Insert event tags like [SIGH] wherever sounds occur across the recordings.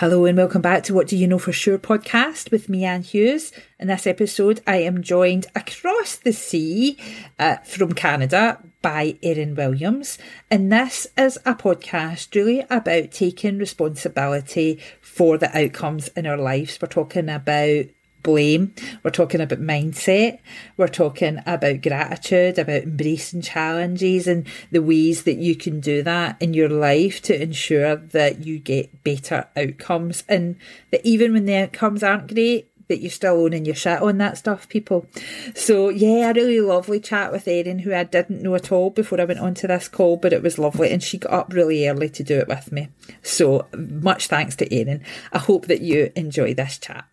Hello and welcome back to What Do You Know For Sure podcast with me, Anne Hughes. In this episode, I am joined across the sea uh, from Canada by Erin Williams. And this is a podcast really about taking responsibility for the outcomes in our lives. We're talking about blame. We're talking about mindset. We're talking about gratitude, about embracing challenges and the ways that you can do that in your life to ensure that you get better outcomes and that even when the outcomes aren't great, that you're still owning your shit on that stuff, people. So yeah, a really lovely chat with Erin, who I didn't know at all before I went onto this call, but it was lovely, and she got up really early to do it with me. So much thanks to Erin. I hope that you enjoy this chat.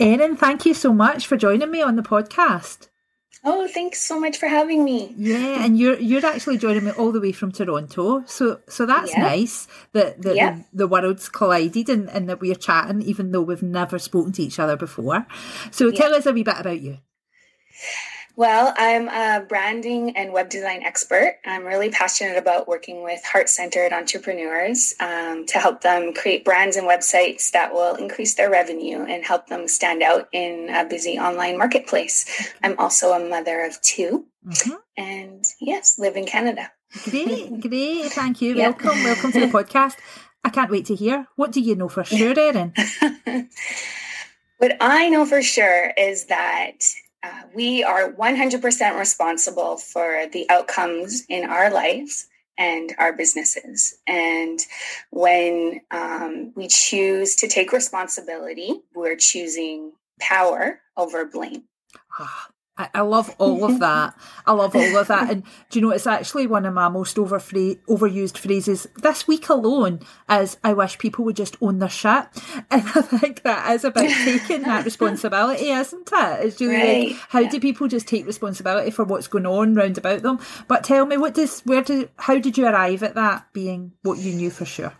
Erin, thank you so much for joining me on the podcast. Oh, thanks so much for having me. Yeah, and you're you're actually joining me all the way from Toronto. So so that's yeah. nice that, that yeah. the, the, worlds collided and, and that we're chatting even though we've never spoken to each other before. So yeah. tell us a wee bit about you. Well, I'm a branding and web design expert. I'm really passionate about working with heart centered entrepreneurs um, to help them create brands and websites that will increase their revenue and help them stand out in a busy online marketplace. I'm also a mother of 2 mm-hmm. and yes, live in Canada. Great, [LAUGHS] great. Thank you. Yep. Welcome, welcome to the [LAUGHS] podcast. I can't wait to hear. What do you know for sure, [LAUGHS] Erin? what I know for sure is that uh, we are 100% responsible for the outcomes in our lives and our businesses. And when um, we choose to take responsibility, we're choosing power over blame. Ah, I, I love all of that. I love all of that. And do you know, it's actually one of my most over overused phrases this week alone is I wish people would just own their shit. [LAUGHS] And I think that is about taking that responsibility, isn't it? It's really right. like, how yeah. do people just take responsibility for what's going on round about them? But tell me, what does, where did, how did you arrive at that being what you knew for sure?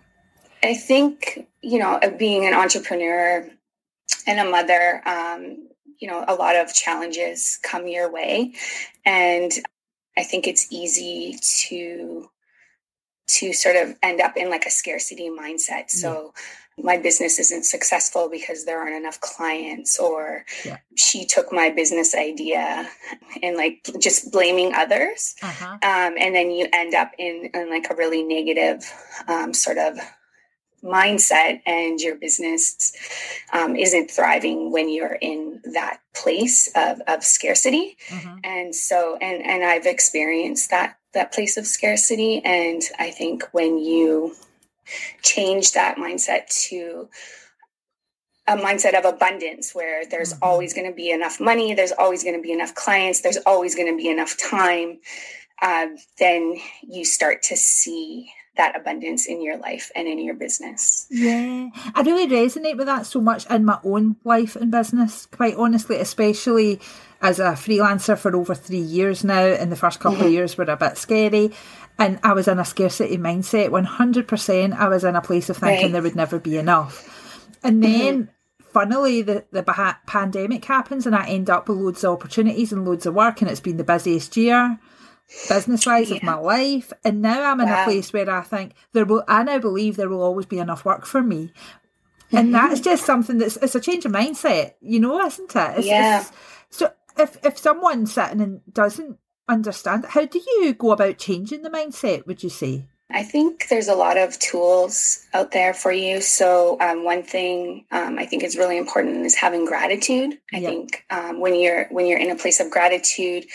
I think, you know, being an entrepreneur and a mother, um, you know a lot of challenges come your way and i think it's easy to to sort of end up in like a scarcity mindset so yeah. my business isn't successful because there aren't enough clients or yeah. she took my business idea and like just blaming others uh-huh. um, and then you end up in, in like a really negative um, sort of mindset and your business um, isn't thriving when you're in that place of, of scarcity mm-hmm. and so and and i've experienced that that place of scarcity and i think when you change that mindset to a mindset of abundance where there's mm-hmm. always going to be enough money there's always going to be enough clients there's always going to be enough time uh, then you start to see that abundance in your life and in your business. Yeah, I really resonate with that so much in my own life and business, quite honestly, especially as a freelancer for over three years now. And the first couple mm-hmm. of years were a bit scary. And I was in a scarcity mindset. 100%, I was in a place of thinking right. there would never be enough. And mm-hmm. then mm-hmm funnily the, the pandemic happens and I end up with loads of opportunities and loads of work and it's been the busiest year business wise yeah. of my life. And now I'm in wow. a place where I think there will, I now believe there will always be enough work for me. And mm-hmm. that's just something that's, it's a change of mindset, you know, isn't it? It's, yeah. It's, so if, if someone's sitting and doesn't understand, how do you go about changing the mindset, would you say? I think there's a lot of tools out there for you. So um, one thing um, I think is really important is having gratitude. I think um, when you're when you're in a place of gratitude,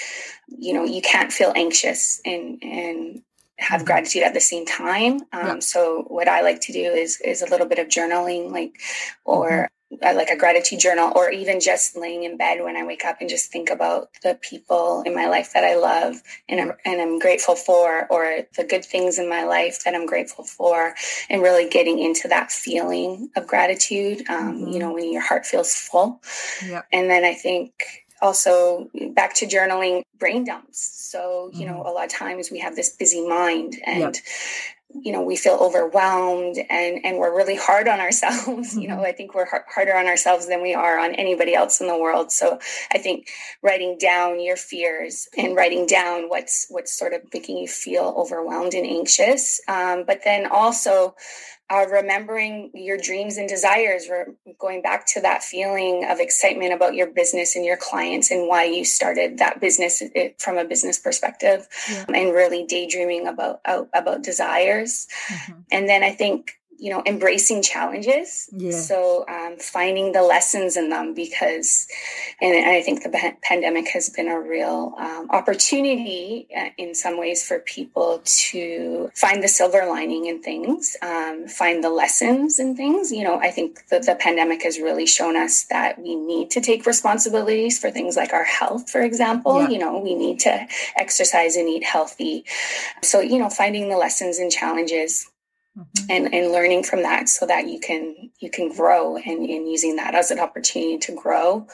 you know you can't feel anxious and and have mm-hmm. gratitude at the same time. Yep. So what I like to do is is a little bit of journaling, like or mm-hmm like a gratitude journal or even just laying in bed when I wake up and just think about the people in my life that I love and I'm, and I'm grateful for or the good things in my life that I'm grateful for and really getting into that feeling of gratitude um, mm-hmm. you know when your heart feels full yeah. and then I think also back to journaling brain dumps so you mm-hmm. know a lot of times we have this busy mind and you know we feel overwhelmed and and we're really hard on ourselves. [LAUGHS] You know mm-hmm. i think we're harder on ourselves than we are on anybody else in the world. So i think writing down your fears and writing down what's what's sort of making you feel overwhelmed and anxious um, but then also uh, remembering your dreams and desires, re- going back to that feeling of excitement about your business and your clients and why you started that business it, from a business perspective, yeah. and really daydreaming about about desires. Mm-hmm. And then I think you know embracing challenges. Yeah. so um, finding the lessons in them because and, i think the pandemic has been a real um, opportunity uh, in some ways for people to find the silver lining in things um, find the lessons in things. You know i think that the pandemic has really shown us that we need to take responsibilities for things like our health for example. Yeah. you know we need to exercise and eat healthy. So you know finding the lessons and challenges Mm-hmm. and and learning from that so that you can you can grow and, and using that as an opportunity to grow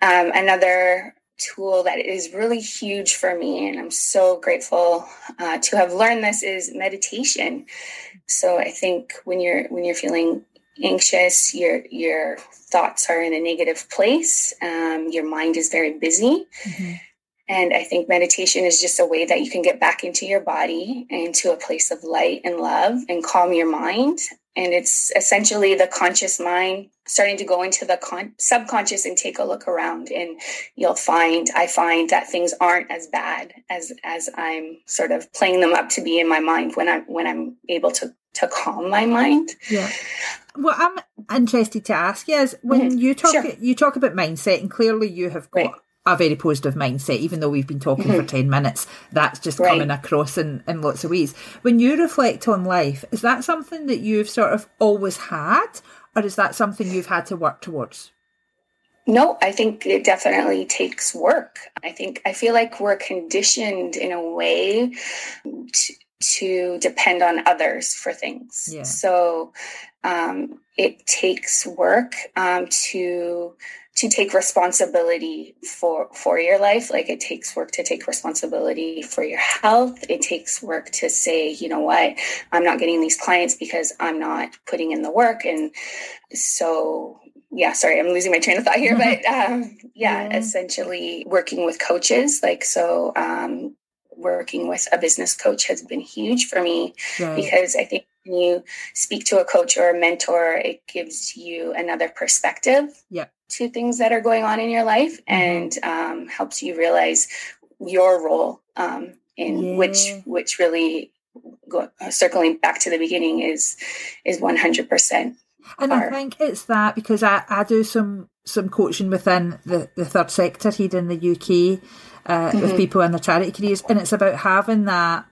um, another tool that is really huge for me and i'm so grateful uh, to have learned this is meditation so i think when you're when you're feeling anxious your your thoughts are in a negative place um, your mind is very busy mm-hmm. And I think meditation is just a way that you can get back into your body, into a place of light and love and calm your mind. And it's essentially the conscious mind starting to go into the con- subconscious and take a look around and you'll find i find that things aren't as bad as as i'm sort of playing them up to be in my mind when i'm when i'm able to to calm my mind yeah what i'm interested to ask you is when mm-hmm. you talk sure. you talk about mindset and clearly you have got right a very positive mindset, even though we've been talking mm-hmm. for 10 minutes. That's just right. coming across in, in lots of ways. When you reflect on life, is that something that you've sort of always had, or is that something you've had to work towards? No, I think it definitely takes work. I think I feel like we're conditioned in a way to, to depend on others for things. Yeah. So um, it takes work um, to to take responsibility for for your life. Like it takes work to take responsibility for your health. It takes work to say you know what? I'm not getting these clients because i'm not putting in the work. And so yeah sorry i'm losing my train of thought here but [LAUGHS] um, yeah, yeah, essentially working with coaches. Like so um, working with a business coach has been huge for me right. because I think when you speak to a coach or a mentor, it gives you another perspective. Yep. To things that are going on in your life mm-hmm. and um, helps you realize your role um, in yeah. which which really go, uh, circling back to the beginning is is 100% and I think it's that because I, I do some some coaching within the, the third sector here in the UK uh, mm-hmm. with people in their charity careers, and it's about having that.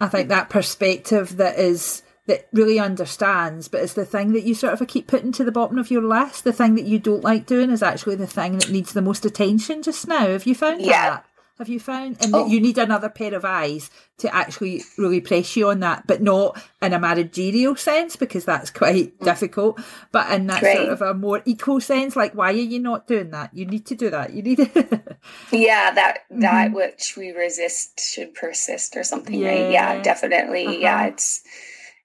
I think that perspective that is that really understands, but it's the thing that you sort of keep putting to the bottom of your list. The thing that you don't like doing is actually the thing that needs the most attention just now. Have you found yeah. that? Have you found? And oh. you need another pair of eyes to actually really press you on that, but not in a managerial sense because that's quite mm. difficult, but in that sort of a more equal sense, like why are you not doing that? You need to do that. You need [LAUGHS] Yeah, that that mm-hmm. which we resist should persist or something, yeah. right? Yeah, definitely. Uh-huh. Yeah, it's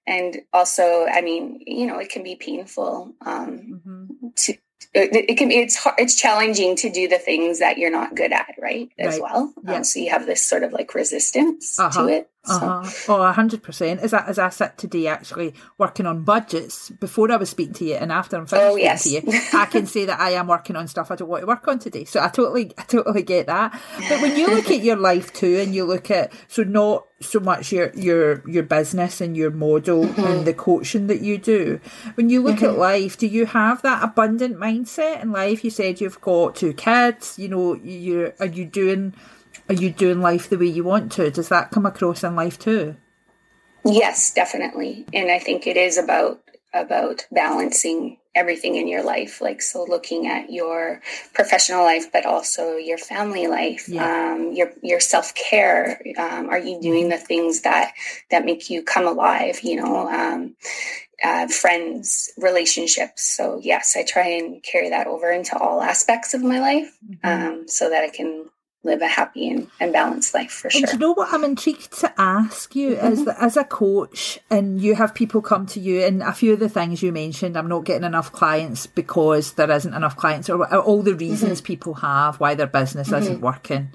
and also, I mean, you know, it can be painful um, mm-hmm. to it, it, can be it's hard, it's challenging to do the things that you're not good at right as right. well yeah. Um, so you have this sort of like resistance uh-huh. to it so. uh-huh. oh 100% as I, as I sit today actually working on budgets before I was speaking to you and after I'm finished oh, yes. speaking to you [LAUGHS] I can say that I am working on stuff I don't want to work on today so I totally I totally get that but when you look at your life too and you look at so not so much your your your business and your model mm-hmm. and the coaching that you do when you look mm-hmm. at life do you have that abundant mindset in life you said you've got two kids you know you're, are you doing are you doing life the way you want to does that come across in life too yes definitely and i think it is about about balancing everything in your life like so looking at your professional life but also your family life yeah. um, your your self-care um, are you doing mm-hmm. the things that that make you come alive you know um, uh, friends relationships so yes i try and carry that over into all aspects of my life mm-hmm. Um, so that i can live a happy and, and balanced life for sure. And you know what I'm intrigued to ask you mm-hmm. is that as a coach and you have people come to you and a few of the things you mentioned, I'm not getting enough clients because there isn't enough clients or, or all the reasons mm-hmm. people have why their business mm-hmm. isn't working.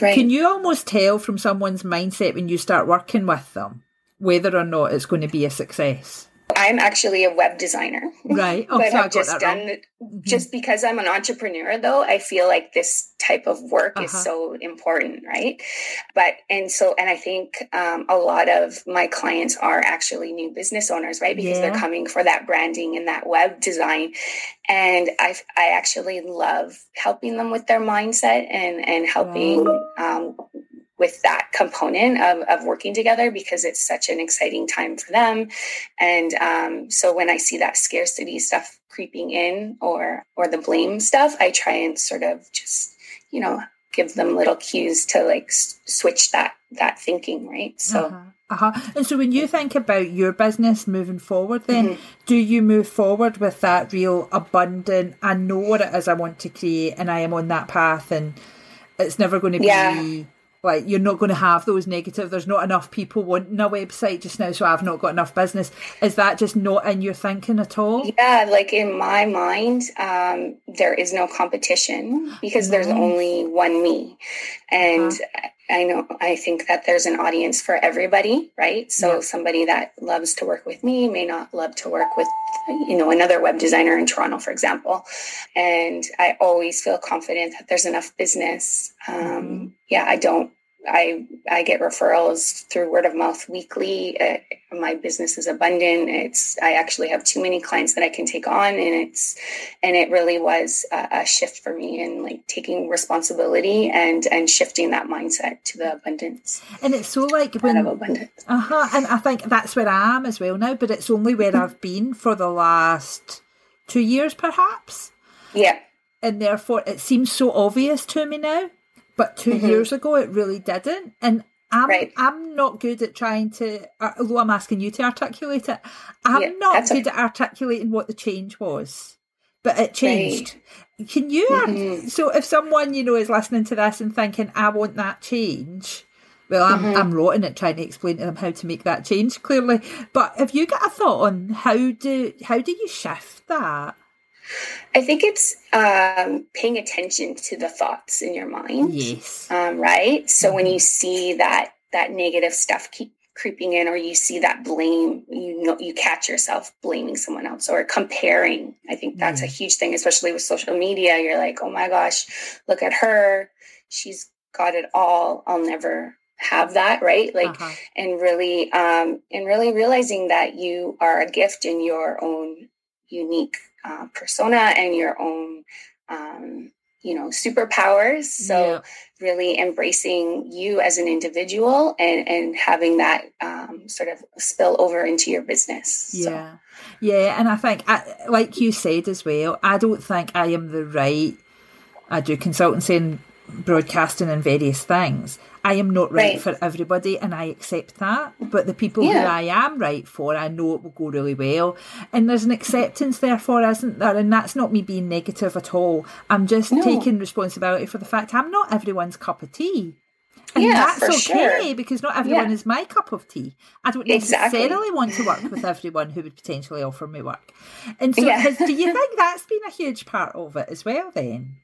Right. Can you almost tell from someone's mindset when you start working with them whether or not it's going to be a success? I'm actually a web designer. Right. Oh, [LAUGHS] but so I've just done mm-hmm. just because I'm an entrepreneur though, I feel like this type of work uh-huh. is so important, right? But and so and I think um, a lot of my clients are actually new business owners, right? Because yeah. they're coming for that branding and that web design. And I I actually love helping them with their mindset and and helping um, with that component of, of working together because it's such an exciting time for them. And um, so when I see that scarcity stuff creeping in or or the blame stuff, I try and sort of just you know give them little cues to like s- switch that that thinking, right? So. Uh-huh. Uh-huh. And so when you think about your business moving forward, then mm-hmm. do you move forward with that real abundant, I know what it is I want to create and I am on that path and it's never going to yeah. Like you're not going to have those negative there's not enough people wanting a website just now so i've not got enough business. Is that just not in your thinking at all? Yeah like in my mind um, there is no competition because there's only one me. And uh-huh. I know I think that there's an audience for everybody, right? So yeah. somebody that loves to work with me may not love to work with you know another web designer in Toronto, for example. And I always feel confident that there's enough business. Um, mm-hmm. Yeah, I don't I I get referrals through word of mouth weekly. Uh, my business is abundant. It's I actually have too many clients that I can take on, and it's and it really was a, a shift for me in like taking responsibility and and shifting that mindset to the abundance. And it's so like when of abundance. Uh huh. And I think that's where I am as well now. But it's only where I've [LAUGHS] been for the last two years, perhaps. Yeah. And therefore, it seems so obvious to me now but 2 mm-hmm. years ago it really didn't. And I'm right. I'm not good at trying to. Uh, although I'm asking you to articulate it, I'm yeah, not good a... at articulating what the change was. But it changed. Right. Can you? Mm-hmm. So if someone you know is listening to this and thinking, "I want that change," well, I'm mm-hmm. I'm rotten at trying to explain to them how to make that change. Clearly, but have you got a thought on how do how do you shift that? I think it's um, paying attention to the thoughts in your mind. Yes. Um, right. So mm-hmm. when you see that that negative stuff keep creeping in, or you see that blame, you know, you catch yourself blaming someone else or comparing. I think that's mm. a huge thing, especially with social media. You're like, oh my gosh, look at her. She's got it all. I'll never have that right like uh-huh. and really um and really realizing that you are a gift in your own unique uh, persona and your own um, you know superpowers so yeah. really embracing you as an individual and and having that um, sort of spill over into your business yeah so. yeah and i think like you said as well i don't think i am the right i do consultancy and broadcasting and various things I am not right, right, for everybody, and I accept that. But the people yeah. who I am right for, I know it will go really well. And there's an acceptance, therefore, isn't there? And that's not me being negative at all. I'm just no. taking responsibility for the fact I'm not everyone's cup of tea. And yeah, that's okay sure. because not everyone yeah. is my cup of tea. I don't necessarily exactly. want to work with everyone who would potentially offer me work. And so, yeah. has, do you [LAUGHS] think that's been a huge part of it as well, then?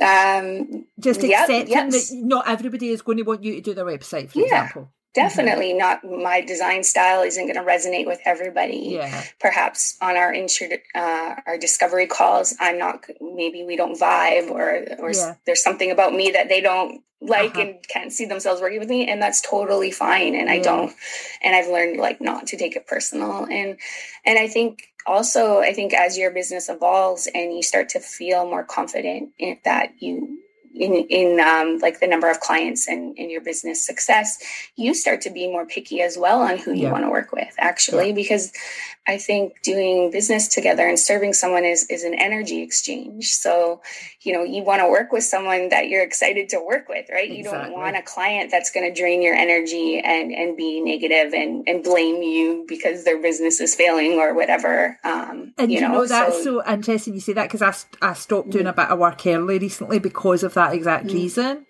Um, Just accepting yep, that not everybody is going to want you to do their website, for yeah, example. Definitely mm-hmm. not. My design style isn't going to resonate with everybody. Yeah. Perhaps on our intro, uh, our discovery calls, I'm not. Maybe we don't vibe, or or yeah. there's something about me that they don't like uh-huh. and can't see themselves working with me and that's totally fine and yeah. i don't and i've learned like not to take it personal and and i think also i think as your business evolves and you start to feel more confident in that you in in um, like the number of clients and in your business success you start to be more picky as well on who you yeah. want to work with actually yeah. because I think doing business together and serving someone is is an energy exchange. So, you know, you want to work with someone that you're excited to work with, right? Exactly. You don't want a client that's going to drain your energy and and be negative and and blame you because their business is failing or whatever. Um, and you, you know, know, that's so, so interesting. You say that because I I stopped doing a bit of work early recently because of that exact mm-hmm. reason.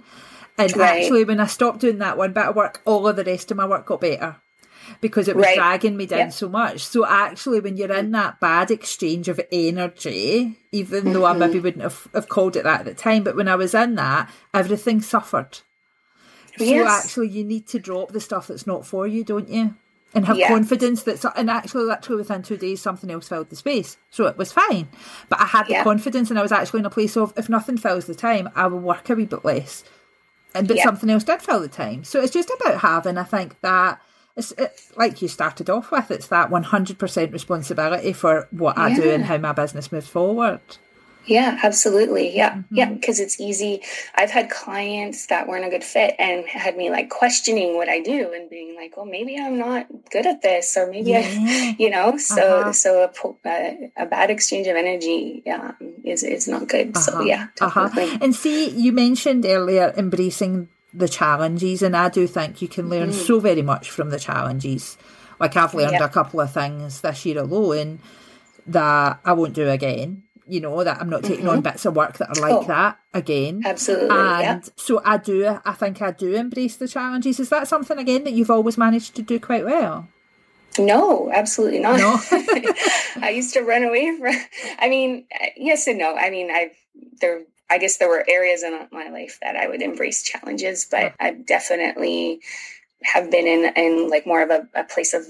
And right. actually, when I stopped doing that one bit of work, all of the rest of my work got better because it was right. dragging me down yeah. so much. So actually, when you're in that bad exchange of energy, even mm-hmm. though I mm-hmm. maybe wouldn't have, have called it that at the time, but when I was in that, everything suffered. So yes. actually, you need to drop the stuff that's not for you, don't you? And have Yeah. confidence that so- and actually literally within two days something else filled the space so it was fine but i had the Yeah. confidence and i was actually in a place of if nothing fills the time i will work a wee bit less and but Yeah. something else did fill the time so it's just about having i think that it's it, like you started off with it's that 100% responsibility for what i do and how my business moves forward Yeah, absolutely. Yeah. Mm-hmm. Yeah. Because it's easy. I've had clients that weren't a good fit and had me like questioning what I do and being like, well, maybe I'm not good at this or maybe I, [LAUGHS] you know, so, Uh-huh. so a, a, a bad exchange of energy um, is, is not good. So Uh-huh. yeah, Uh-huh. And see, you mentioned earlier embracing the challenges, and I do think you can learn so very much from the challenges. Like I've learned. Yeah. a couple of things this year alone that I won't do again. You know that I'm not taking on bits of work that are like Mm-hmm. Oh. that again. Absolutely. yeah. And so I do. I think I do embrace the challenges. Is that something again that you've always managed to do quite well? No, absolutely not. No? [LAUGHS] I used to run away from. I mean, yes and no. I mean, I there. I guess there were areas in my life that I would embrace challenges, but I definitely have been in in like more of a, a place of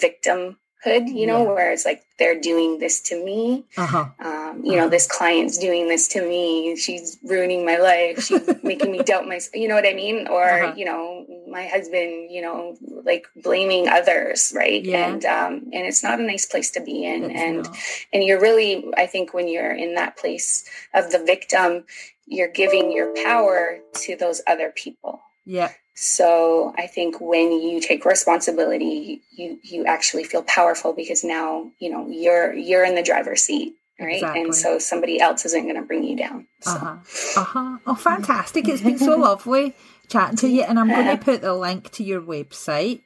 victimhood. You know, Yeah. where it's like they're doing this to me. Uh huh. Um, you know, this client's doing this to me. She's ruining my life. She's [LAUGHS] making me doubt myself. You know what I mean? Or Uh-huh. you know, my husband. You know, like blaming others, right? Yeah. And um, and it's not a nice place to be in. It's and not. and you're really, I think, when you're in that place of the victim, you're giving your power to those other people. Yeah. So I think when you take responsibility, you you actually feel powerful because now you know you're you're in the driver's seat, right? Exactly. And so somebody else isn't going to bring you down. So Uh huh. Uh huh. Oh, fantastic! It's been so [LAUGHS] lovely chatting to you, and I'm going [LAUGHS] to put the link to your website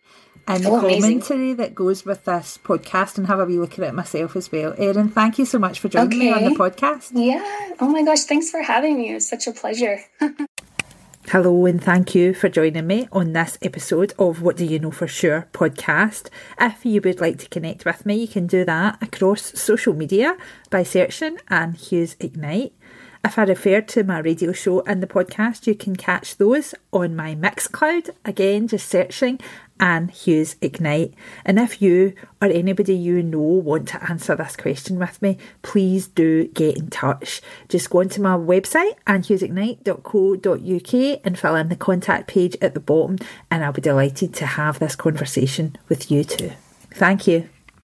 and the Oh, amazing. commentary that goes with this podcast, and have a wee look at it myself as well. Erin, thank you so much for joining me on the podcast. yeah. Oh my gosh! Thanks for having me. It was such a pleasure. [LAUGHS] Hello, and thank you for joining me on this episode of What Do You Know For Sure podcast. If you would like to connect with me, you can do that across social media by searching Anne Hughes Ignite. If I refer to my radio show and the podcast, you can catch those on my Mixcloud. Again, just searching Anne Hughes Ignite. And if you or anybody you know want to answer this question with me, please do get in touch. Just go onto my website, annehughesignite.co.uk, and fill in the contact page at the bottom, and I'll be delighted to have this conversation with you too. Thank you.